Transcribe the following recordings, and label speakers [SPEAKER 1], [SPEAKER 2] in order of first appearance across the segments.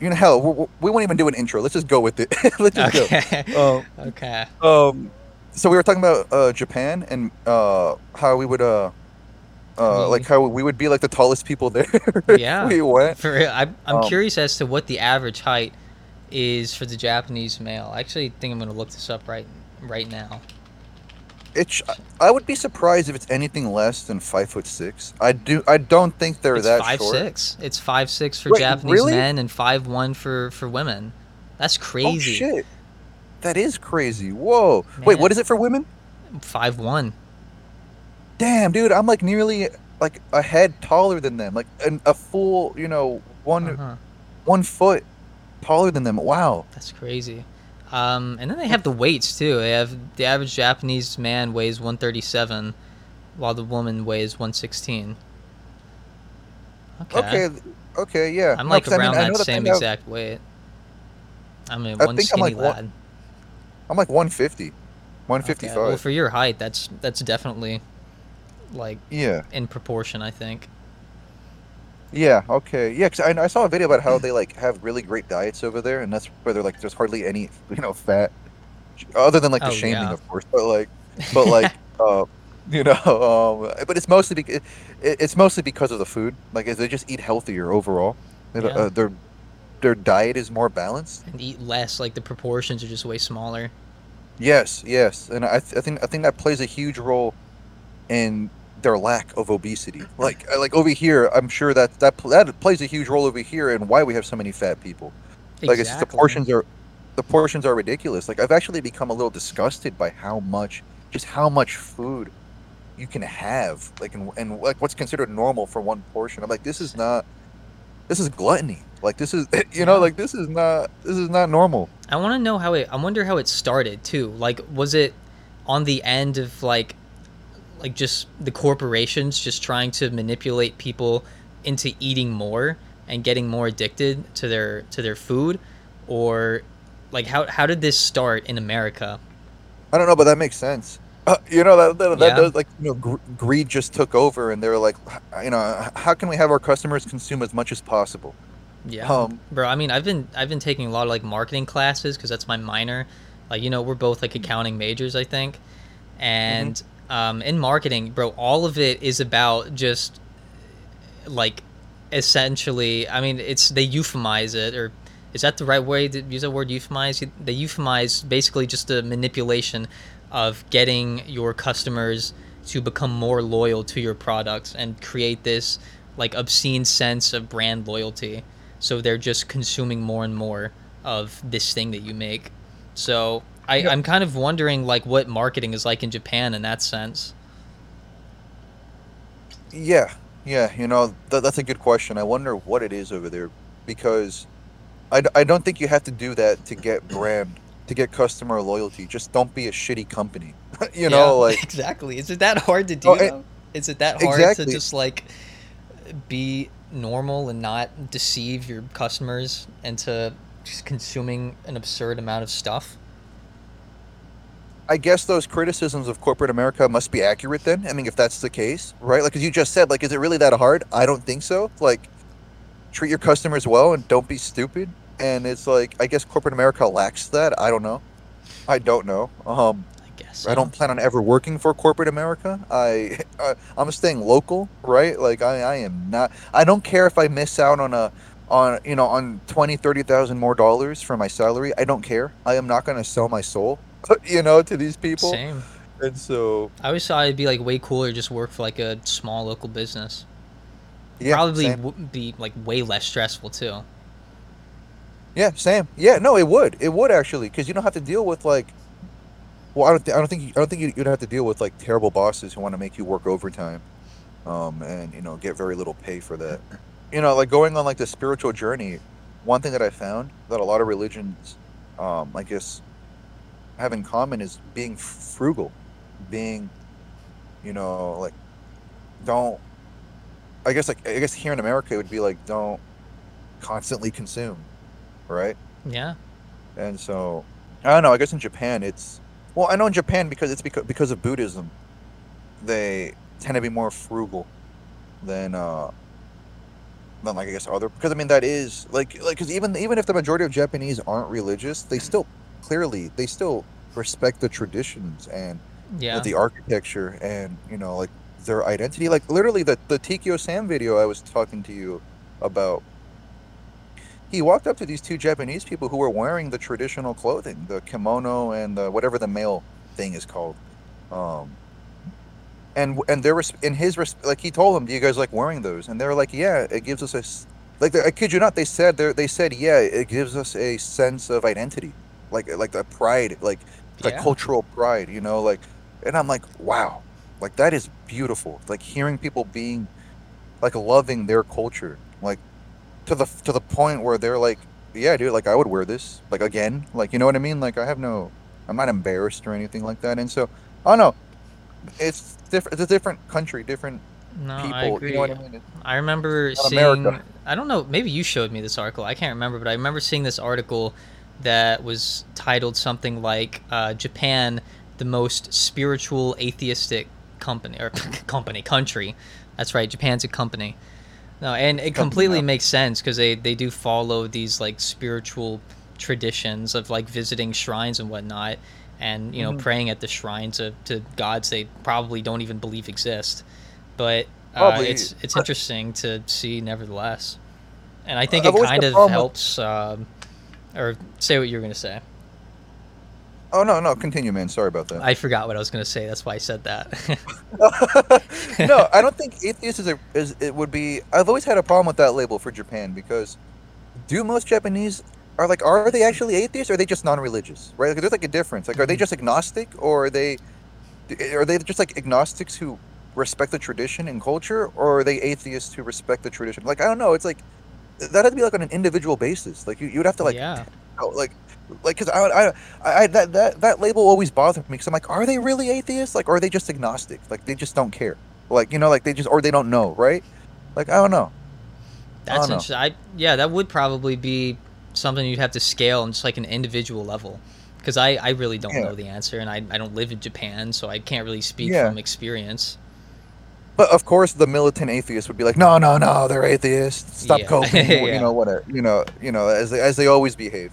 [SPEAKER 1] you know, hell, we, we won't even do an intro. Let's just go with it. Let's just
[SPEAKER 2] Okay.
[SPEAKER 1] go.
[SPEAKER 2] okay.
[SPEAKER 1] Um, um, so we were talking about uh, Japan and uh, how we would uh, uh, like how we would be like the tallest people there.
[SPEAKER 2] Yeah.
[SPEAKER 1] we went.
[SPEAKER 2] For I'm, I'm
[SPEAKER 1] Um,
[SPEAKER 2] curious as to what the average height is for the Japanese male. I actually think I'm gonna look this up right right now.
[SPEAKER 1] It's. I would be surprised if it's anything less than five foot six. I do. I don't think they're
[SPEAKER 2] It's
[SPEAKER 1] that
[SPEAKER 2] five
[SPEAKER 1] short.
[SPEAKER 2] six. It's five six for
[SPEAKER 1] Wait,
[SPEAKER 2] Japanese
[SPEAKER 1] really?
[SPEAKER 2] men and five one for for women. That's crazy.
[SPEAKER 1] Oh shit. That is crazy. Whoa. Wait, what is it for women?
[SPEAKER 2] Five one.
[SPEAKER 1] Damn, dude, I'm like nearly like a head taller than them. Like an, a full, you know, one
[SPEAKER 2] Uh-huh.
[SPEAKER 1] one foot taller than them. Wow.
[SPEAKER 2] That's crazy. Um, and then they have the weights too. They have the average Japanese man weighs 137, while the woman weighs 116. Okay.
[SPEAKER 1] Okay. Okay. Yeah.
[SPEAKER 2] I'm
[SPEAKER 1] No,
[SPEAKER 2] like
[SPEAKER 1] I mean,
[SPEAKER 2] around
[SPEAKER 1] I know
[SPEAKER 2] that same
[SPEAKER 1] they have-
[SPEAKER 2] exact weight. I'm a
[SPEAKER 1] I
[SPEAKER 2] one
[SPEAKER 1] think I'm like one-
[SPEAKER 2] lad.
[SPEAKER 1] I'm like 150,
[SPEAKER 2] Okay,
[SPEAKER 1] 155.
[SPEAKER 2] Well, for your height, that's that's definitely like
[SPEAKER 1] yeah.
[SPEAKER 2] in proportion. I think.
[SPEAKER 1] Yeah. Okay. Yeah. Cause I, I saw a video about how they like have really great diets over there, and that's where they're like there's hardly any you know fat, other than like the
[SPEAKER 2] Oh,
[SPEAKER 1] shaming,
[SPEAKER 2] yeah.
[SPEAKER 1] of course. But like, but like, uh, you know, um, but it's mostly because it, it's mostly because of the food. Like, they just eat healthier overall. They don't-
[SPEAKER 2] Yeah.
[SPEAKER 1] Uh, their their diet is more balanced.
[SPEAKER 2] and eat less. Like the proportions are just way smaller.
[SPEAKER 1] Yes, yes, and I, th- I think I think that plays a huge role in their lack of obesity. Like like over here, I'm sure that that pl- that plays a huge role over here in why we have so many fat people. Like it's just the portions are the portions are ridiculous. Like I've actually become a little disgusted by how much just how much food you can have. Like and, and like what's considered normal for one portion. I'm like this is not this is gluttony. Like this is you know like this is not this is not normal.
[SPEAKER 2] I want to know how it. I wonder how it started too. Like, was it on the end of like, like just the corporations just trying to manipulate people into eating more and getting more addicted to their to their food, or like how how did this start in America?
[SPEAKER 1] I don't know, but that makes sense. Uh, you know that that, that does like you know gr- greed just took over, and they were like, you know, how can we have our customers consume as much as possible?
[SPEAKER 2] Yeah,
[SPEAKER 1] Um,
[SPEAKER 2] bro. I mean, I've been I've been taking a lot of like marketing classes because that's my minor. Like you know, we're both like accounting majors, I think, and um, in marketing, bro, all of it is about just like essentially. I mean, it's they euphemize it, or is that the right way to use the word euphemize? They euphemize basically just the manipulation of getting your customers to become more loyal to your products and create this like obscene sense of brand loyalty so they're just consuming more and more of this thing that you make so I,
[SPEAKER 1] Yeah.
[SPEAKER 2] i'm kind of wondering like what marketing is like in japan in that sense
[SPEAKER 1] Yeah, yeah, you know, th- that's a good question. I wonder what it is over there because I, d- I don't think you have to do that to get brand, to get customer loyalty. Just don't be a shitty company. you know,
[SPEAKER 2] Yeah,
[SPEAKER 1] like,
[SPEAKER 2] exactly is it that hard to do
[SPEAKER 1] Oh, it-
[SPEAKER 2] though? Eh, is it that hard
[SPEAKER 1] exactly.
[SPEAKER 2] to just like be normal and not deceive your customers into just consuming an absurd amount of stuff
[SPEAKER 1] I guess those criticisms of corporate America must be accurate then. I mean, if that's the case, right? Like, as you just said, like, is it really that hard? I don't think so. Like, treat your customers well and don't be stupid. And it's like, I guess corporate America lacks that. I don't know. I don't know. Um,
[SPEAKER 2] i guess
[SPEAKER 1] I don't plan on ever working for corporate America. I, uh, I'm staying local, right? Like I, I am not. I don't care if I miss out on a, on you know, on twenty, thirty thousand more dollars for my salary. I don't care. I am not going to sell my soul, you know, to these people.
[SPEAKER 2] same
[SPEAKER 1] And so,
[SPEAKER 2] i always thought it'd be like way cooler to just work for like a small local business
[SPEAKER 1] yeah,
[SPEAKER 2] probably w- be like way less stressful too
[SPEAKER 1] yeah, same. Yeah, no, it would. It would actually, because you don't have to deal with like. Well, I don't. Th- I don't think. You, I don't think you, you'd have to deal with like terrible bosses who want to make you work overtime, um, and you know get very little pay for that. You know, like going on like the spiritual journey. One thing that I found that a lot of religions, um, I guess, have in common is being frugal, being, you know, like, don't. I guess like I guess here in America it would be like don't constantly consume, right?
[SPEAKER 2] yeah
[SPEAKER 1] And so I don't know. I guess in Japan it's well, I know in Japan because it's because because of Buddhism, they tend to be more frugal than uh than like I guess other because I mean that is like like because even even if the majority of Japanese aren't religious, they still clearly they still respect the traditions and
[SPEAKER 2] Yeah.
[SPEAKER 1] the architecture and you know like their identity. Like literally the the Tikio Sam video I was talking to you about. He walked up to these two Japanese people who were wearing the traditional clothing, the kimono and the whatever the male thing is called. Um, and and there was in his res- like he told them, "Do you guys like wearing those?" And they were like, "Yeah, it gives us a like." I kid you not, they said they they said, "Yeah, it gives us a sense of identity, like like the pride, like the
[SPEAKER 2] Yeah.
[SPEAKER 1] cultural pride, you know, like." And I'm like, "Wow, like that is beautiful." Like hearing people being like loving their culture, like to the to the point where they're like, "Yeah, dude, like I would wear this, like again, like you know what I mean? Like I have no, I'm not embarrassed or anything like that." And so, I don't know it's different. It's a different country, different
[SPEAKER 2] No, I
[SPEAKER 1] people.
[SPEAKER 2] agree.
[SPEAKER 1] You know what I mean?
[SPEAKER 2] I remember seeing.
[SPEAKER 1] America.
[SPEAKER 2] I don't know. Maybe you showed me this article. I can't remember, but I remember seeing this article that was titled something like uh, "Japan, the most spiritual atheistic company or company country." That's right. Japan's a company. No, and it completely makes sense because they they do follow these like spiritual traditions of like visiting shrines and whatnot, and you know
[SPEAKER 1] Mhm.
[SPEAKER 2] praying at the shrines of to gods they probably don't even believe exist. But uh, it's it's interesting to see nevertheless, and I think it kind of helps. Um, or say what you were gonna say.
[SPEAKER 1] Oh no, no, continue, man. Sorry about that.
[SPEAKER 2] I forgot what I was gonna say. That's why I said that.
[SPEAKER 1] no, I don't think atheist is a is it would be. I've always had a problem with that label for Japan because do most Japanese are like are they actually atheists or are they just non-religious? Right? Like, there's like a difference. Like, are they
[SPEAKER 2] Mhm.
[SPEAKER 1] just agnostic or are they are they just like agnostics who respect the tradition and culture, or are they atheists who respect the tradition? Like, I don't know. It's like that had to be like on an individual basis. Like you, you would have to like
[SPEAKER 2] yeah.
[SPEAKER 1] Oh, like like because I, I I I- that that that label always bothered me because I'm like are they really atheists like or are they just agnostic like they just don't care like you know like they just or they don't know right like I don't know
[SPEAKER 2] That's
[SPEAKER 1] don't know.
[SPEAKER 2] interesting. I yeah, that would probably be something you'd have to scale on just like an individual level. Because I, I really don't
[SPEAKER 1] Yeah.
[SPEAKER 2] know the answer, and I, I don't live in Japan, so I can't really speak
[SPEAKER 1] Yeah.
[SPEAKER 2] from experience.
[SPEAKER 1] But of course the militant atheist would be like no no no they're atheists stop
[SPEAKER 2] Yeah.
[SPEAKER 1] coping
[SPEAKER 2] Yeah.
[SPEAKER 1] you know whatever you know you know as they, as they always behave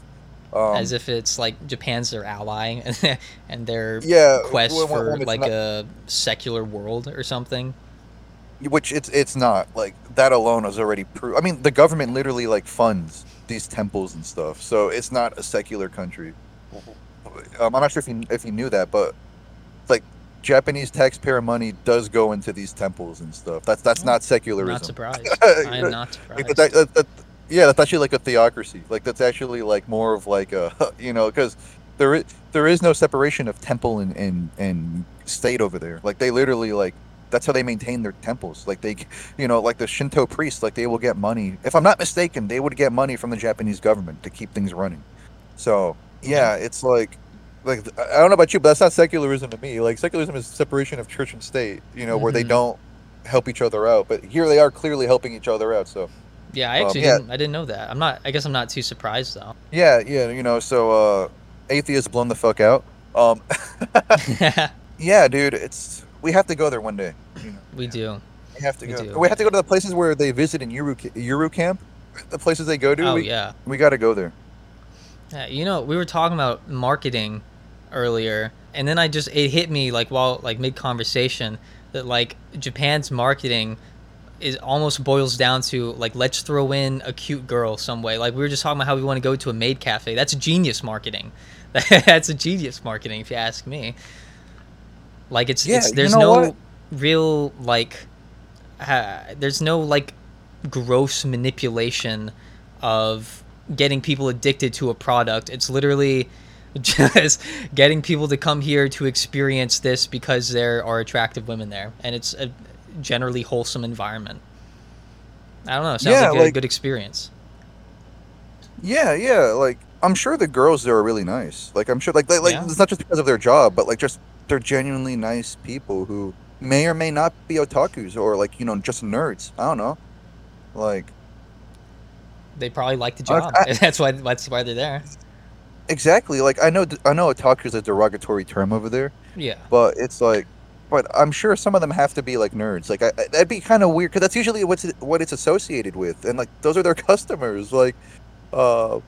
[SPEAKER 1] um,
[SPEAKER 2] As if it's like Japan's their ally, and their
[SPEAKER 1] yeah
[SPEAKER 2] quest
[SPEAKER 1] when- when-
[SPEAKER 2] for like
[SPEAKER 1] not-
[SPEAKER 2] a secular world or something.
[SPEAKER 1] which it's it's not like that alone is already proof. I mean, the government literally like funds these temples and stuff, so it's not a secular country. Um, I'm not sure if you if you knew that, but Japanese taxpayer money does go into these temples and stuff. That's that's
[SPEAKER 2] Oh,
[SPEAKER 1] not secularism.
[SPEAKER 2] Not surprised. I am not surprised.
[SPEAKER 1] that- that- that- yeah, that's actually like a theocracy. Like that's actually like more of like a you know because there is there is no separation of temple and, and and state over there. Like they literally like that's how they maintain their temples. Like they you know like the Shinto priests like they will get money. If I'm not mistaken, they would get money from the Japanese government to keep things running. So yeah, mm-hmm. it's like like I don't know about you, but that's not secularism to me. Like secularism is separation of church and state. You know where they
[SPEAKER 2] Mhm.
[SPEAKER 1] don't help each other out, but here they are clearly helping each other out. So.
[SPEAKER 2] yeah, I
[SPEAKER 1] um,
[SPEAKER 2] actually
[SPEAKER 1] yeah.
[SPEAKER 2] didn't. I didn't know that. I'm not. I guess I'm not too surprised though.
[SPEAKER 1] Yeah, yeah, you know, so uh atheists blown the fuck out. Um yeah, dude, it's we have to go there one day. You know,
[SPEAKER 2] we do.
[SPEAKER 1] we have to
[SPEAKER 2] We
[SPEAKER 1] go.
[SPEAKER 2] do.
[SPEAKER 1] We have to go to the places where they visit in Yuru Yuru Camp. The places they go to,
[SPEAKER 2] Oh
[SPEAKER 1] we,
[SPEAKER 2] yeah.
[SPEAKER 1] we got to go there.
[SPEAKER 2] Yeah, you know, we were talking about marketing earlier, and then I just it hit me like while like mid conversation that like Japan's marketing is almost boils down to like let's throw in a cute girl some way. Like we were just talking about how we want to go to a maid cafe. That's genius marketing. That's a genius marketing if you ask me. Like it's
[SPEAKER 1] Yeah,
[SPEAKER 2] it's
[SPEAKER 1] you
[SPEAKER 2] there's
[SPEAKER 1] know
[SPEAKER 2] no
[SPEAKER 1] what?
[SPEAKER 2] real like uh, there's no like gross manipulation of getting people addicted to a product. It's literally just getting people to come here to experience this because there are attractive women there, and it's a generally wholesome environment. I don't know. Sounds
[SPEAKER 1] Yeah,
[SPEAKER 2] like a
[SPEAKER 1] like-
[SPEAKER 2] good experience.
[SPEAKER 1] Yeah, yeah, like I'm sure the girls there are really nice. Like I'm sure like like, like
[SPEAKER 2] Yeah.
[SPEAKER 1] it's not just because of their job, but like just they're genuinely nice people who may or may not be otakus or like, you know, just nerds. I don't know. Like
[SPEAKER 2] They probably like the
[SPEAKER 1] I-
[SPEAKER 2] job.
[SPEAKER 1] I-
[SPEAKER 2] that's why that's why they're there.
[SPEAKER 1] Exactly. Like I know I know otaku is a derogatory term over there.
[SPEAKER 2] Yeah.
[SPEAKER 1] But it's like, but I'm sure some of them have to be like nerds. Like I, I- that'd be kind of weird because that's usually what's what it's associated with, and like those are their customers. Like, uh,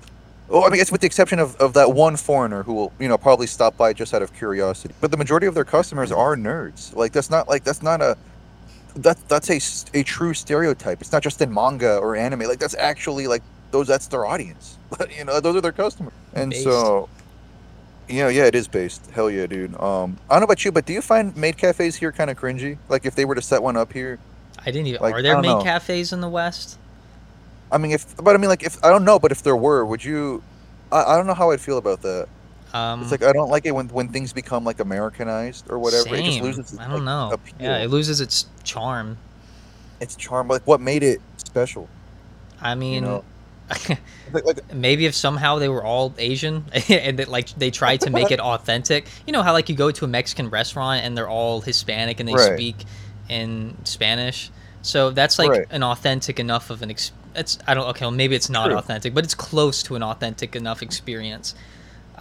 [SPEAKER 1] well, I mean, it's with the exception of, of that one foreigner who will you know probably stop by just out of curiosity. But the majority of their customers are nerds. Like that's not like that's not a that that's a, a true stereotype. It's not just in manga or anime. Like that's actually like those that's their audience. you know, those are their customers. And
[SPEAKER 2] Based.
[SPEAKER 1] so you know, yeah, it is based. Hell yeah, dude. Um, I don't know about you, but do you find maid cafes here kind of cringy? Like if they were to set one up here,
[SPEAKER 2] I didn't even.
[SPEAKER 1] Like,
[SPEAKER 2] are there maid
[SPEAKER 1] know.
[SPEAKER 2] cafes in the West?
[SPEAKER 1] I mean, if but I mean, like if I don't know, but if there were, would you? I, I don't know how I'd feel about that.
[SPEAKER 2] Um,
[SPEAKER 1] It's like I don't like it when when things become like Americanized or whatever. It just
[SPEAKER 2] same.
[SPEAKER 1] loses. Its,
[SPEAKER 2] I don't
[SPEAKER 1] like,
[SPEAKER 2] know.
[SPEAKER 1] Appeal.
[SPEAKER 2] Yeah, it loses its charm.
[SPEAKER 1] its charm. Like what made it special?
[SPEAKER 2] I mean,
[SPEAKER 1] know, Like, like
[SPEAKER 2] maybe if somehow they were all Asian and that like they tried to make it authentic. You know how like you go to a Mexican restaurant and they're all Hispanic and they
[SPEAKER 1] Right.
[SPEAKER 2] speak in Spanish. So that's like
[SPEAKER 1] Right.
[SPEAKER 2] an authentic enough of an ex- it's I don't okay, well, maybe it's not
[SPEAKER 1] True.
[SPEAKER 2] authentic, but it's close to an authentic enough experience.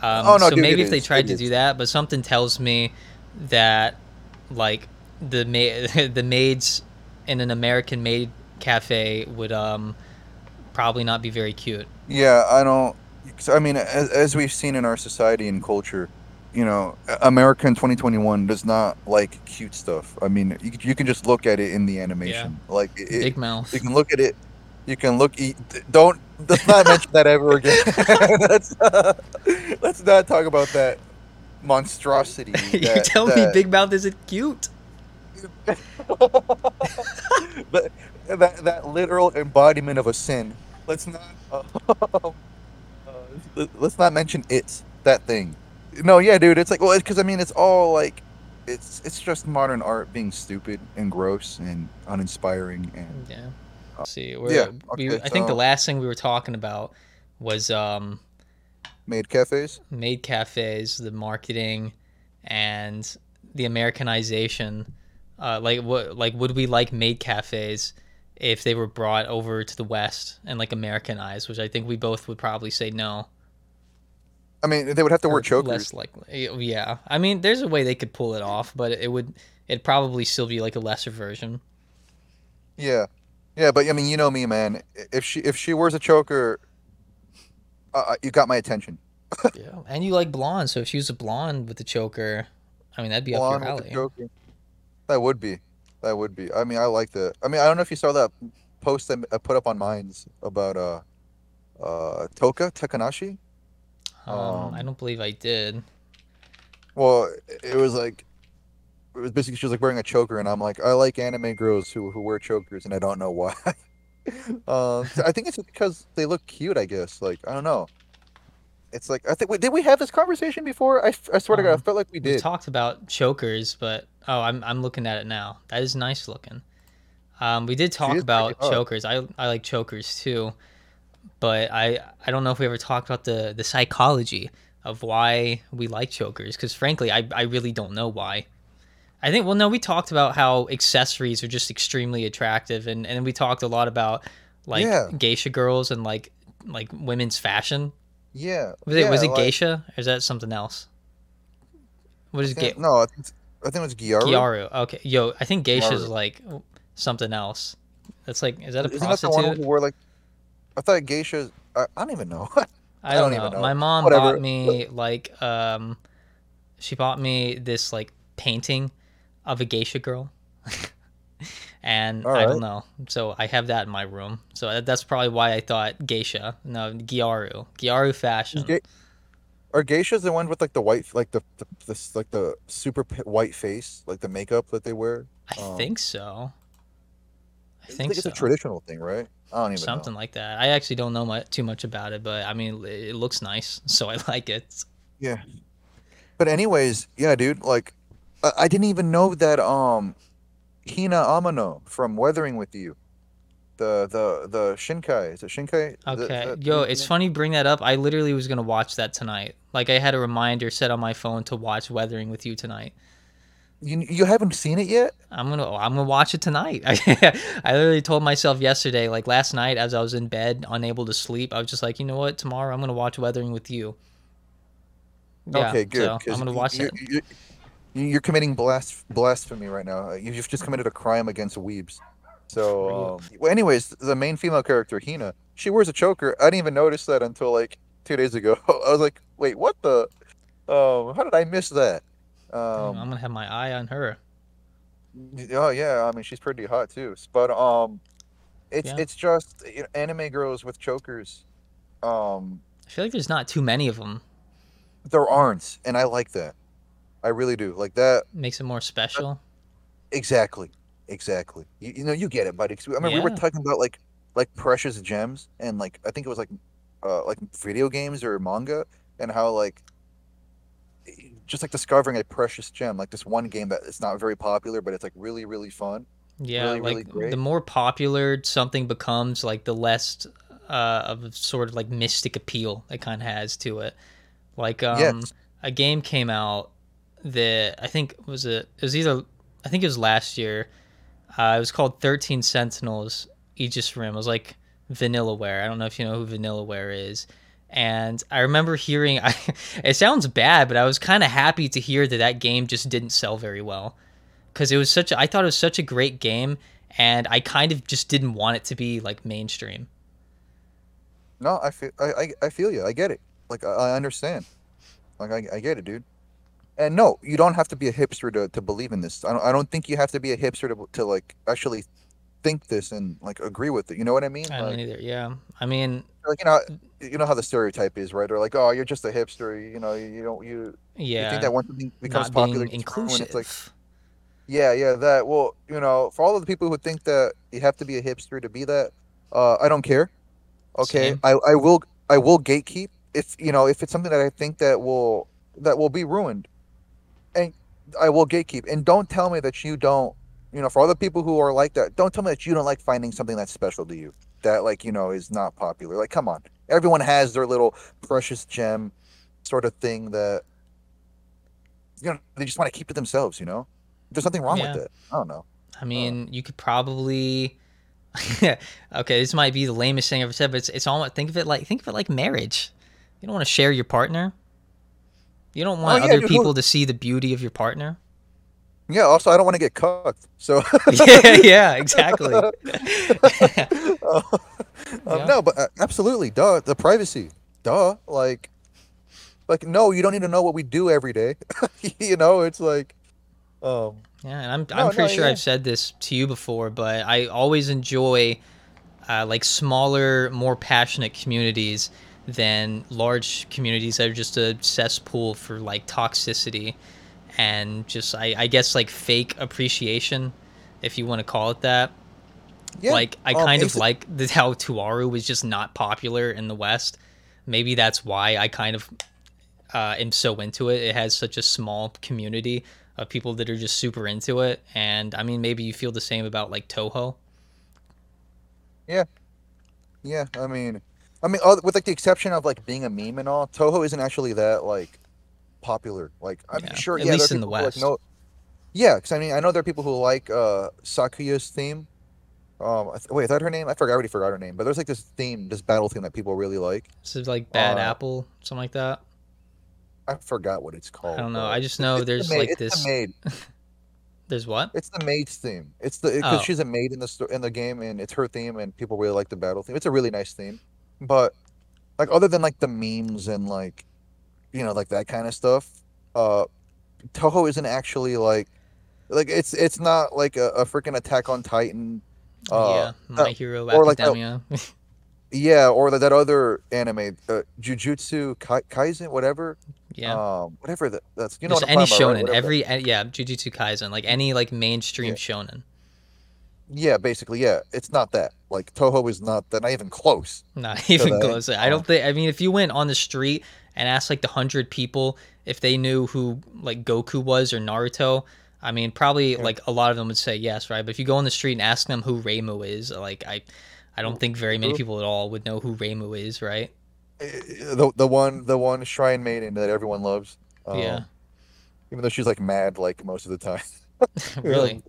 [SPEAKER 2] Um,
[SPEAKER 1] Oh, no,
[SPEAKER 2] so
[SPEAKER 1] dude,
[SPEAKER 2] maybe if they tried
[SPEAKER 1] It
[SPEAKER 2] to
[SPEAKER 1] is.
[SPEAKER 2] do that, but something tells me that like the ma- the maids in an American maid cafe would um probably not be very cute.
[SPEAKER 1] yeah, I don't. I mean, as, as we've seen in our society and culture, you know, America in 2021 does not like cute stuff. I mean, you, you can just look at it in the animation. Yeah. Like it,
[SPEAKER 2] Big mouth.
[SPEAKER 1] You can look at it. You can look. Eat, don't. Let's not mention that ever again. let's, uh, let's not talk about that monstrosity.
[SPEAKER 2] you
[SPEAKER 1] that-
[SPEAKER 2] tell me Big Mouth isn't cute.
[SPEAKER 1] that, that that literal embodiment of a sin. Let's not. Uh, uh, let- let's not mention it. That thing. No, yeah, dude. It's like well, because I mean, it's all like, it's it's just modern art being stupid and gross and uninspiring and
[SPEAKER 2] Yeah. Let's see. We're,
[SPEAKER 1] yeah,
[SPEAKER 2] we, I think the last thing we were talking about was um,
[SPEAKER 1] maid cafes.
[SPEAKER 2] Maid cafes, the marketing, and the Americanization. Uh, like what? Like would we like maid cafes if they were brought over to the West and like Americanized? Which I think we both would probably say no.
[SPEAKER 1] I mean, they would have to wear chokers.
[SPEAKER 2] Less likely. Yeah. I mean, there's a way they could pull it off, but it would. It'd probably still be like a lesser version.
[SPEAKER 1] Yeah, yeah, but I mean, you know me, man. If she if she wears a choker, uh, you got my attention.
[SPEAKER 2] Yeah. And you like blonde, so if she was a blonde with the choker, I mean that'd be up
[SPEAKER 1] Blonde
[SPEAKER 2] your
[SPEAKER 1] with
[SPEAKER 2] alley.
[SPEAKER 1] That would be, that would be. I mean, I like that. I mean, I don't know if you saw that post that I put up on Minds about uh, uh, Toka Takanashi.
[SPEAKER 2] Um,
[SPEAKER 1] Um,
[SPEAKER 2] I don't believe I did.
[SPEAKER 1] Well, it was like, it was basically she was like wearing a choker, and I'm like, I like anime girls who who wear chokers, and I don't know why. um, I think it's because they look cute. I guess. Like I don't know. It's like I think wait, did we have this conversation before? I, I swear to God, I
[SPEAKER 2] Um,
[SPEAKER 1] felt like we did.
[SPEAKER 2] We talked about chokers, but oh, I'm I'm looking at it now. That is nice looking. Um, we did talk about chokers. I I like chokers too, but I I don't know if we ever talked about the the psychology of why we like chokers. Because frankly, I I really don't know why. I think well no, we talked about how accessories are just extremely attractive, and and we talked a lot about like
[SPEAKER 1] Yeah.
[SPEAKER 2] geisha girls and like like women's fashion.
[SPEAKER 1] Yeah.
[SPEAKER 2] Was it was it
[SPEAKER 1] like-
[SPEAKER 2] geisha or is that something else? What is ge-
[SPEAKER 1] No, I think, I think it was Gyaru.
[SPEAKER 2] Gyaru? Okay, yo, I think geisha is like something else. That's like is that a
[SPEAKER 1] Isn't that the one
[SPEAKER 2] prostitute?
[SPEAKER 1] wore like? I thought geishas. I, I don't even know.
[SPEAKER 2] I
[SPEAKER 1] I
[SPEAKER 2] don't,
[SPEAKER 1] don't
[SPEAKER 2] know.
[SPEAKER 1] even know.
[SPEAKER 2] My mom
[SPEAKER 1] Whatever.
[SPEAKER 2] bought me like um, she bought me this like painting of a geisha girl. And I don't know, so I have that in my room. So that's probably why I thought geisha. No, Gyaru, Gyaru fashion.
[SPEAKER 1] Ge- are geishas the ones with like the white, like the, the this like the super white face, like the makeup that they wear?
[SPEAKER 2] I
[SPEAKER 1] um,
[SPEAKER 2] think so. I think
[SPEAKER 1] it's
[SPEAKER 2] so.
[SPEAKER 1] a traditional thing, right? I don't even know.
[SPEAKER 2] something
[SPEAKER 1] know.
[SPEAKER 2] like that. I actually don't know much, too much about it, but I mean, it it looks nice, so I like it.
[SPEAKER 1] Yeah. But anyways, yeah, dude. Like, I, I didn't even know that um, Hina Amano from Weathering with You, the the the Shinkai is it Shinkai? Is that- is
[SPEAKER 2] Okay, yo, it's funny you bring that up. I literally was gonna watch that tonight. Like I had a reminder set on my phone to watch Weathering with You tonight.
[SPEAKER 1] You you haven't seen it yet?
[SPEAKER 2] I'm gonna I'm gonna watch it tonight. I I literally told myself yesterday, like last night, as I was in bed, unable to sleep, I was just like, you know what, tomorrow I'm gonna watch Weathering with You. Yeah,
[SPEAKER 1] okay, good.
[SPEAKER 2] So I'm gonna watch
[SPEAKER 1] you,
[SPEAKER 2] it.
[SPEAKER 1] You- You're committing blas- blasphemy right now. Uh, You've just committed a crime against weebs. So, um, well, anyways, the main female character, Hina, she wears a choker. I didn't even notice that until like two days ago. I was like, wait, what the? Um, how did I miss that?
[SPEAKER 2] Damn, I'm
[SPEAKER 1] Um,
[SPEAKER 2] gonna have my eye on her.
[SPEAKER 1] oh yeah, I mean she's pretty hot too. But um, it's
[SPEAKER 2] Yeah.
[SPEAKER 1] it's just you know, anime girls with chokers. Um,
[SPEAKER 2] I feel like there's not too many of them.
[SPEAKER 1] there aren't, and I like that. I really do like that.
[SPEAKER 2] Makes it more special.
[SPEAKER 1] Exactly, exactly. You, you know, you get it, buddy. 'Cause I mean, we were talking about like like precious gems and like I think it was like uh like video games or manga and how like just like discovering a precious gem, like this one game that it's not very popular, but it's like really really fun.
[SPEAKER 2] Yeah,
[SPEAKER 1] really, really
[SPEAKER 2] like
[SPEAKER 1] great.
[SPEAKER 2] the more popular something becomes, like the less uh, of a sort of like mystic appeal it kind of has to it. Like um,
[SPEAKER 1] Yes.
[SPEAKER 2] a game came out that I think was it. It was either I think it was last year. Uh, it was called Thirteen Sentinels Aegis Rim. It was like Vanillaware. I don't know if you know who Vanillaware is. And I remember hearing, I, it sounds bad, but I was kind of happy to hear that that game just didn't sell very well because it was such a, I thought it was such a great game and I kind of just didn't want it to be like mainstream.
[SPEAKER 1] No, I feel I, I, I feel you. I get it. Like I, I understand. Like I, I get it, dude. And no, you don't have to be a hipster to, to believe in this. I don't I don't think you have to be a hipster to to like actually think this and like agree with it. You know what I mean?
[SPEAKER 2] I
[SPEAKER 1] Like,
[SPEAKER 2] don't either. Yeah. I mean,
[SPEAKER 1] like you know you know how the stereotype is, right? Or like, oh, you're just a hipster. You know, you don't you
[SPEAKER 2] Yeah.
[SPEAKER 1] you think that once something becomes
[SPEAKER 2] not
[SPEAKER 1] popular,
[SPEAKER 2] inclusive.
[SPEAKER 1] It's like yeah, yeah, that. Well, you know, for all of the people who think that you have to be a hipster to be that, uh, I don't care. Okay,
[SPEAKER 2] Same.
[SPEAKER 1] I, I will I will gatekeep if you know if it's something that I think that will that will be ruined, I will gatekeep. And don't tell me that you don't. You know, for other people who are like that, don't tell me that you don't like finding something that's special to you that like you know is not popular. Like, come on, everyone has their little precious gem sort of thing that you know they just want to keep to themselves. You know, there's nothing wrong
[SPEAKER 2] Yeah.
[SPEAKER 1] with it. I don't know.
[SPEAKER 2] I mean, uh. you could probably. okay, this might be the lamest thing I've ever said, but it's it's almost think of it like think of it like marriage. You don't want to share your partner. You don't want
[SPEAKER 1] Oh, yeah,
[SPEAKER 2] other people
[SPEAKER 1] who-
[SPEAKER 2] to see the beauty of your partner.
[SPEAKER 1] Yeah. Also, I don't want to get cucked. So.
[SPEAKER 2] yeah, yeah, exactly.
[SPEAKER 1] Uh, um,
[SPEAKER 2] Yeah.
[SPEAKER 1] No, but uh, absolutely, duh. The privacy, duh. Like, like no, you don't need to know what we do every day. you know, it's like, um,
[SPEAKER 2] Yeah, and I'm
[SPEAKER 1] No,
[SPEAKER 2] I'm
[SPEAKER 1] no,
[SPEAKER 2] pretty sure
[SPEAKER 1] yeah.
[SPEAKER 2] I've said this to you before, but I always enjoy uh, like smaller, more passionate communities than large communities that are just a cesspool for like toxicity and just I, I guess like fake appreciation, if you want to call it that.
[SPEAKER 1] yeah.
[SPEAKER 2] Like I
[SPEAKER 1] um,
[SPEAKER 2] kind of like the, how Tuaru was just not popular in the West. Maybe that's why I kind of uh, am so into it. It has such a small community of people that are just super into it, and I mean, maybe you feel the same about like Touhou.
[SPEAKER 1] Yeah, yeah, I mean, I mean, with like the exception of like being a meme and all, Touhou isn't actually that like popular. Like, I'm
[SPEAKER 2] Yeah,
[SPEAKER 1] sure,
[SPEAKER 2] at
[SPEAKER 1] yeah,
[SPEAKER 2] least in the
[SPEAKER 1] who,
[SPEAKER 2] West.
[SPEAKER 1] Like, no, yeah, because I mean, I know there are people who like uh Sakuya's theme. Um, I th- wait, is that her name? I forgot. I already forgot her name. But there's like this theme, this battle theme that people really like.
[SPEAKER 2] So like Bad
[SPEAKER 1] Uh,
[SPEAKER 2] Apple, something like that.
[SPEAKER 1] I forgot what it's called.
[SPEAKER 2] I don't know. I just know
[SPEAKER 1] it's
[SPEAKER 2] there's
[SPEAKER 1] maid-
[SPEAKER 2] like
[SPEAKER 1] it's
[SPEAKER 2] this.
[SPEAKER 1] The maid.
[SPEAKER 2] There's what?
[SPEAKER 1] It's the maid's theme. It's the because
[SPEAKER 2] Oh.
[SPEAKER 1] she's a maid in the in the game, and it's her theme, and people really like the battle theme. It's a really nice theme, but like other than like the memes and like you know like that kind of stuff, uh, Touhou isn't actually like like it's it's not like a, a freaking Attack on Titan, uh,
[SPEAKER 2] yeah, My
[SPEAKER 1] uh,
[SPEAKER 2] Hero
[SPEAKER 1] or like the-
[SPEAKER 2] Academia.
[SPEAKER 1] yeah, or that, that other anime, uh, Jujutsu Kai- Kaisen, whatever,
[SPEAKER 2] yeah.
[SPEAKER 1] um, whatever that that's you know
[SPEAKER 2] Just any
[SPEAKER 1] talking about, right?
[SPEAKER 2] shonen, every uh, yeah, Jujutsu Kaisen, like any like mainstream
[SPEAKER 1] Yeah.
[SPEAKER 2] shonen.
[SPEAKER 1] Yeah, basically, yeah, it's not that. Like Touhou is not that, not even close.
[SPEAKER 2] Not even close. I
[SPEAKER 1] Oh.
[SPEAKER 2] don't think. I mean, if you went on the street and asked like the hundred people if they knew who like Goku was or Naruto, I mean, probably like a lot of them would say yes, right? But if you go on the street and ask them who Reimu is, like I, I don't think very many people at all would know who Reimu is, right?
[SPEAKER 1] Eh, the the one the one shrine maiden that everyone loves. Um,
[SPEAKER 2] Yeah.
[SPEAKER 1] Even though she's like mad like most of the time.
[SPEAKER 2] really?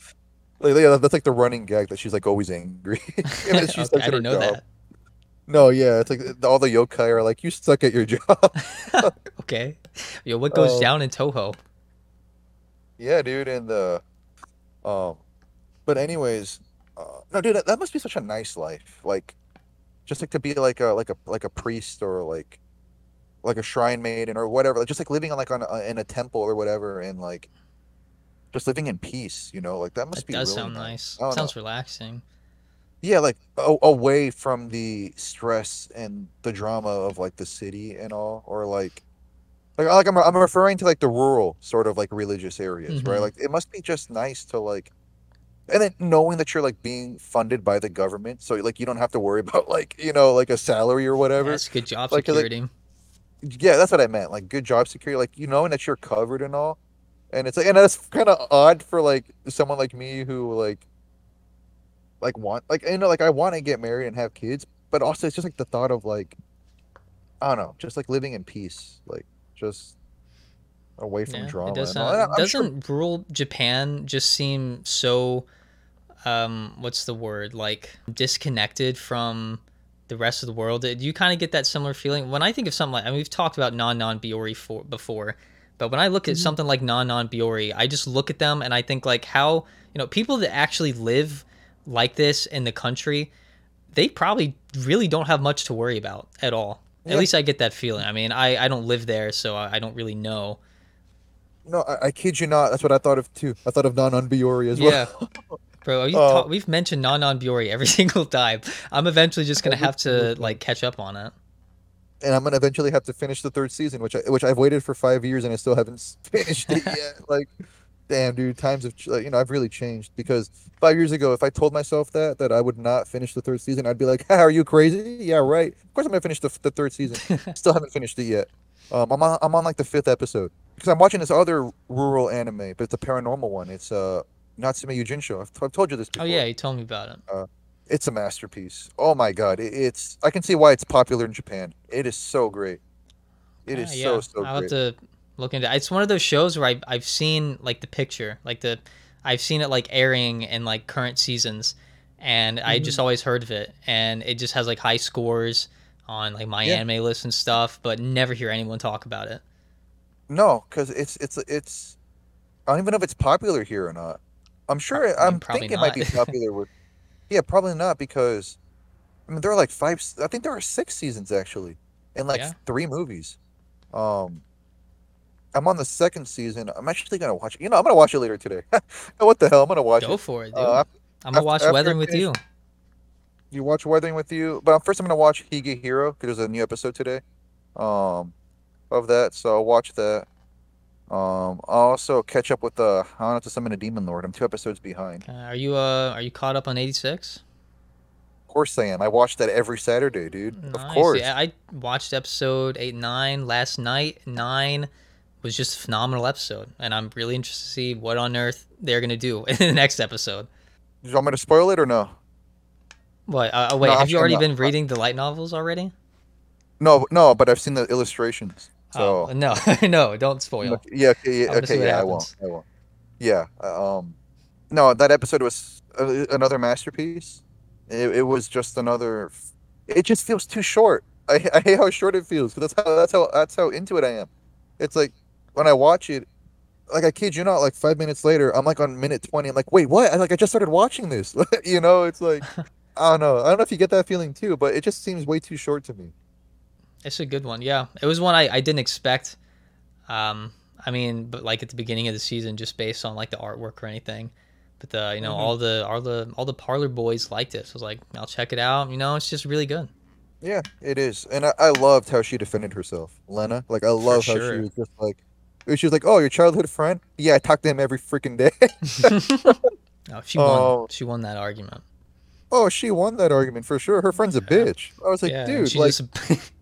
[SPEAKER 1] Like, yeah, that's like the running gag that she's like always angry. And then she
[SPEAKER 2] Okay, I didn't know
[SPEAKER 1] job.
[SPEAKER 2] that.
[SPEAKER 1] No, yeah, it's like all the yokai are like, you suck at your job.
[SPEAKER 2] Okay. Yo, what goes
[SPEAKER 1] Oh.
[SPEAKER 2] down in Touhou?
[SPEAKER 1] Yeah, dude, and the um, but anyways, uh, no, dude, that, that must be such a nice life. Like, just like to be like a like a like a priest or like like a shrine maiden or whatever, like just like living on like on a, in a temple or whatever, and like just living in peace. You know, like that must
[SPEAKER 2] That
[SPEAKER 1] be
[SPEAKER 2] does
[SPEAKER 1] really
[SPEAKER 2] sound
[SPEAKER 1] nice.
[SPEAKER 2] nice.
[SPEAKER 1] Don't know.
[SPEAKER 2] Sounds relaxing.
[SPEAKER 1] Yeah, like a, away from the stress and the drama of like the city and all, or like like like I'm I'm referring to like the rural sort of like religious areas, right?
[SPEAKER 2] hmm
[SPEAKER 1] Like it must be just nice to like and then knowing that you're like being funded by the government, so like you don't have to worry about like you know like a salary or whatever.
[SPEAKER 2] it's good job
[SPEAKER 1] like
[SPEAKER 2] security.
[SPEAKER 1] yeah, that's what I meant. Like good job security, like you know, knowing that you're covered and all. And it's like and that's kind of odd for like someone like me who like like want like you know like I want to get married and have kids, but also it's just like the thought of like I don't know, just like living in peace, like just away from
[SPEAKER 2] Yeah, it
[SPEAKER 1] drama
[SPEAKER 2] does
[SPEAKER 1] and all. And. I- I'm sure.
[SPEAKER 2] Doesn't rural Japan just seem so um what's the word like disconnected from the rest of the world do you kind of get that similar feeling when i think of something like I mean, we've talked about Non Non Biyori for before but when i look at
[SPEAKER 1] Mhm.
[SPEAKER 2] something like Non Non Biyori i just look at them and i think like how you know people that actually live like this in the country they probably really don't have much to worry about at all at least i get that feeling i mean i i don't live there so i, I don't really know
[SPEAKER 1] no, I, I kid you not. That's what I thought of too. I thought of Non Unbiori as well.
[SPEAKER 2] yeah Bro, we
[SPEAKER 1] Uh,
[SPEAKER 2] talk, we've mentioned Non Non Biyori every single time. I'm eventually just gonna have to like catch up on it.
[SPEAKER 1] And I'm gonna eventually have to finish the third season, which I which I've waited for five years and I still haven't finished it yet. Like, damn, dude, times have ch- you know I've really changed because five years ago, if I told myself that that I would not finish the third season, I'd be like, "Are you crazy? Yeah, right. Of course I'm gonna finish the the third season. Still haven't finished it yet. Um, I'm on I'm on like the fifth episode because I'm watching this other rural anime, but it's a paranormal one. It's uh Natsume Yuujincho. I've, I've told you this
[SPEAKER 2] oh yeah, you told me about it.
[SPEAKER 1] Uh, it's a masterpiece. Oh my God, it, it's I can see why it's popular in Japan. It is so great. It is
[SPEAKER 2] Ah,
[SPEAKER 1] so
[SPEAKER 2] yeah,
[SPEAKER 1] so
[SPEAKER 2] I'll have to look into. It's one of those shows where I I've seen like the picture, like the I've seen it like airing in like current seasons, and I just
[SPEAKER 1] hmm
[SPEAKER 2] always heard of it, and it just has like high scores on like my
[SPEAKER 1] Yeah,
[SPEAKER 2] anime list and stuff, but never hear anyone talk about it.
[SPEAKER 1] no, because it's it's it's I don't even know if it's popular here or not. I'm sure
[SPEAKER 2] I mean,
[SPEAKER 1] I'm
[SPEAKER 2] probably
[SPEAKER 1] thinking it might be popular with yeah, probably not because I mean there are like five. I think there are six seasons actually, and like
[SPEAKER 2] yeah,
[SPEAKER 1] three movies. Um, I'm on the second season. I'm actually gonna watch it. You know, I'm gonna watch it later today. what the hell? I'm gonna watch
[SPEAKER 2] go
[SPEAKER 1] it.
[SPEAKER 2] for it,
[SPEAKER 1] Uh,
[SPEAKER 2] dude.
[SPEAKER 1] after
[SPEAKER 2] I'm gonna
[SPEAKER 1] after,
[SPEAKER 2] watch
[SPEAKER 1] after
[SPEAKER 2] Weathering with you.
[SPEAKER 1] you watch Weathering with You. But first, I'm gonna watch Higehiro because there's a new episode today. Um, of that, so I'll watch that. Um, I'll also catch up with the uh, How Not to Summon a Demon Lord. I'm two episodes behind.
[SPEAKER 2] Uh, are you uh are you caught up on 86?
[SPEAKER 1] Of course I am. I watch that every Saturday, dude. Of course.
[SPEAKER 2] Yeah, I watched episode eight, nine last night. Nine was just a phenomenal episode, and I'm really interested to see what on earth they're gonna do in the next episode.
[SPEAKER 1] Do you want me to spoil it or no?
[SPEAKER 2] What? Uh,
[SPEAKER 1] No,
[SPEAKER 2] wait, have you
[SPEAKER 1] actually, I'm
[SPEAKER 2] already
[SPEAKER 1] not.
[SPEAKER 2] been
[SPEAKER 1] Uh,
[SPEAKER 2] reading the light novels already?
[SPEAKER 1] No, no, but I've seen the illustrations.
[SPEAKER 2] Oh no, no, don't spoil.
[SPEAKER 1] yeah, okay, yeah, okay, yeah, I won't. I won't. Yeah. Um, no, that episode was uh, another masterpiece. It, it was just another. It just feels too short. I, I hate how short it feels. that's how that's how that's how into it I am. It's like when I watch it, like I kid you not, like five minutes later, I'm like on minute twenty. I'm like, wait, what? I like I just started watching this. you know, it's like I don't know. I don't know if you get that feeling too, but it just seems way too short to me.
[SPEAKER 2] It's a good one. Yeah, it was one I, I didn't expect. Um, I mean, but like at the beginning of the season, just based on like the artwork or anything. But the you know
[SPEAKER 1] hmm
[SPEAKER 2] all the all the all the parlor boys liked it. So I was like, I'll check it out. You know, it's just really good
[SPEAKER 1] Yeah, it is, and I, I loved how she defended herself, Lena. Like I love how she was just like, she was like, "Oh, your childhood friend? Yeah, I talk to him every freaking day."
[SPEAKER 2] Oh, she won.
[SPEAKER 1] Oh,
[SPEAKER 2] She won that argument.
[SPEAKER 1] oh, she won that argument for sure. Her friend's a
[SPEAKER 2] Yeah,
[SPEAKER 1] bitch. I was like,
[SPEAKER 2] yeah,
[SPEAKER 1] dude,
[SPEAKER 2] she
[SPEAKER 1] like,
[SPEAKER 2] just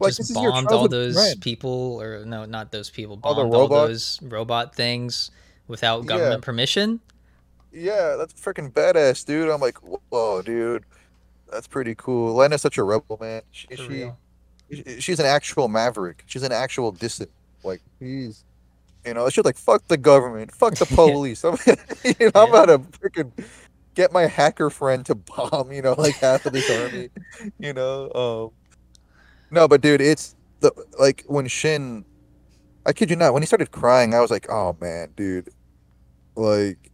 [SPEAKER 1] like this
[SPEAKER 2] just bombed all those
[SPEAKER 1] friend.
[SPEAKER 2] people, or no, not those people. Bombed all
[SPEAKER 1] robots.
[SPEAKER 2] those robot things without
[SPEAKER 1] Yeah,
[SPEAKER 2] government permission.
[SPEAKER 1] yeah, that's freaking badass, dude. I'm like, whoa, dude, that's pretty cool. Lena's such a rebel, man. She, she, she's an actual maverick. She's an actual dissident. Like, he's, you know, she's like, fuck the government, fuck the police. I'm, you know, I'm
[SPEAKER 2] yeah.
[SPEAKER 1] about to freaking get my hacker friend to bomb, you know, like half of this army, you know. Um, no, but dude, it's the like when Shin I kid you not. When he started crying, I was like, "Oh man, dude!" Like,